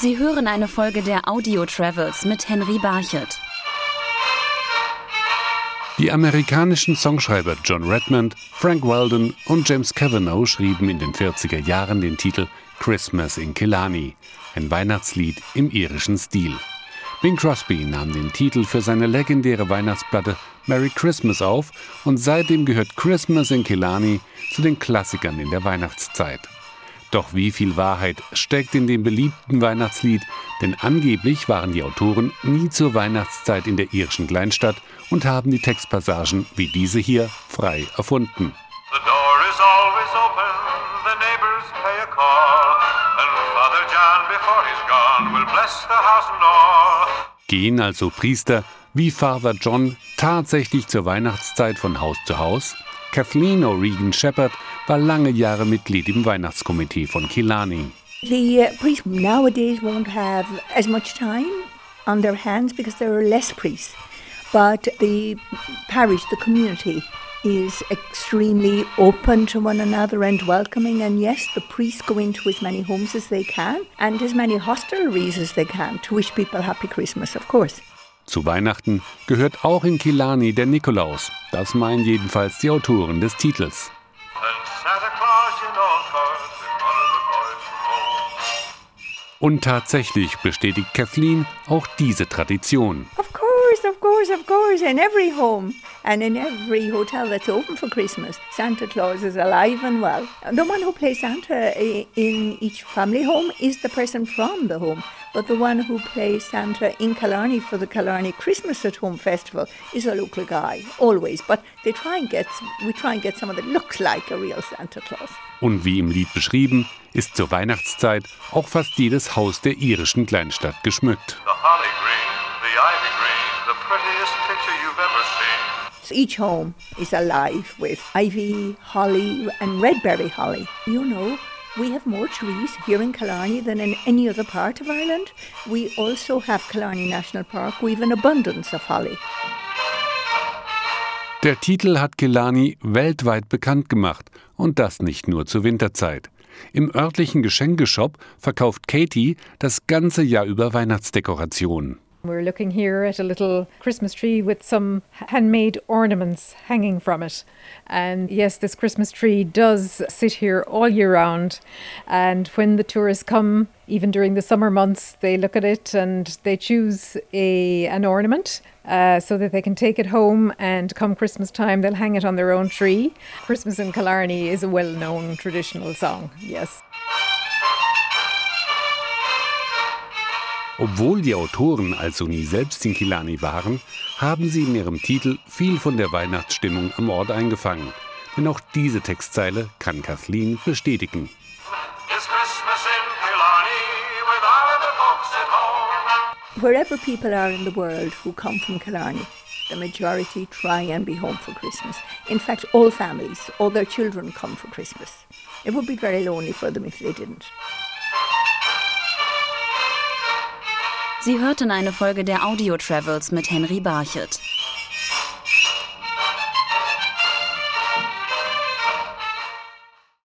Sie hören eine Folge der Audio Travels mit Henry Barchet. Die amerikanischen Songschreiber John Redmond, Frank Weldon und James Cavanaugh schrieben in den 40er Jahren den Titel Christmas in Killarney, ein Weihnachtslied im irischen Stil. Bing Crosby nahm den Titel für seine legendäre Weihnachtsplatte Merry Christmas auf und seitdem gehört Christmas in Killarney zu den Klassikern in der Weihnachtszeit. Doch wie viel Wahrheit steckt in dem beliebten Weihnachtslied? Denn angeblich waren die Autoren nie zur Weihnachtszeit in der irischen Kleinstadt und haben die Textpassagen wie diese hier frei erfunden. Gehen also Priester wie Father John tatsächlich zur Weihnachtszeit von Haus zu Haus? Kathleen O'Regan Shepherd war lange Jahre Mitglied im Weihnachtskomitee von Killarney. The uh, priests nowadays won't have as much time on their hands because there are less priests. But the parish, the community, is extremely open to one another and welcoming. And yes, the priests go into as many homes as they can and as many hostelries as they can to wish people happy Christmas, of course. Zu Weihnachten gehört auch in Killarney der Nikolaus. Das meinen jedenfalls die Autoren des Titels. Und tatsächlich bestätigt Kathleen auch diese Tradition. Of of course, of course, in every home and in every hotel that's open for Christmas, Santa Claus is alive and well. The one who plays Santa in each family home is the person from the home. But the one who plays Santa in Killarney for the Killarney Christmas at Home Festival is a local guy, always. But they try and get, we try and get someone that looks like a real Santa Claus. Und wie im Lied beschrieben, ist zur Weihnachtszeit auch fast jedes Haus der irischen Kleinstadt geschmückt. The ivy green, the prettiest picture you've ever seen. Each home is alive with ivy, holly, and redberry holly. You know, We have more trees here in Killarney than in any other part of Ireland. We also have Killarney National Park. We have an abundance of holly. Der Titel hat Killarney weltweit bekannt gemacht und das nicht nur zur Winterzeit. Im örtlichen Geschenkeshop verkauft Katie das ganze Jahr über Weihnachtsdekorationen. We're looking here at a little Christmas tree with some handmade ornaments hanging from it. And yes, this Christmas tree does sit here all year round. And when the tourists come, even during the summer months, they look at it and they choose a an ornament uh, so that they can take it home. And come Christmas time, they'll hang it on their own tree. Christmas in Killarney is a well known traditional song, yes. Obwohl die Autoren also nie selbst in Killarney waren, haben sie in ihrem Titel viel von der Weihnachtsstimmung am Ort eingefangen. Denn auch diese Textzeile kann Kathleen bestätigen. Wherever people are in the world who come from Killarney, the majority try and be home for Christmas. In fact, all families, all their children come for Christmas. It would be very lonely for them if they didn't. Sie hörten eine Folge der Audio Travels mit Henry Barchet.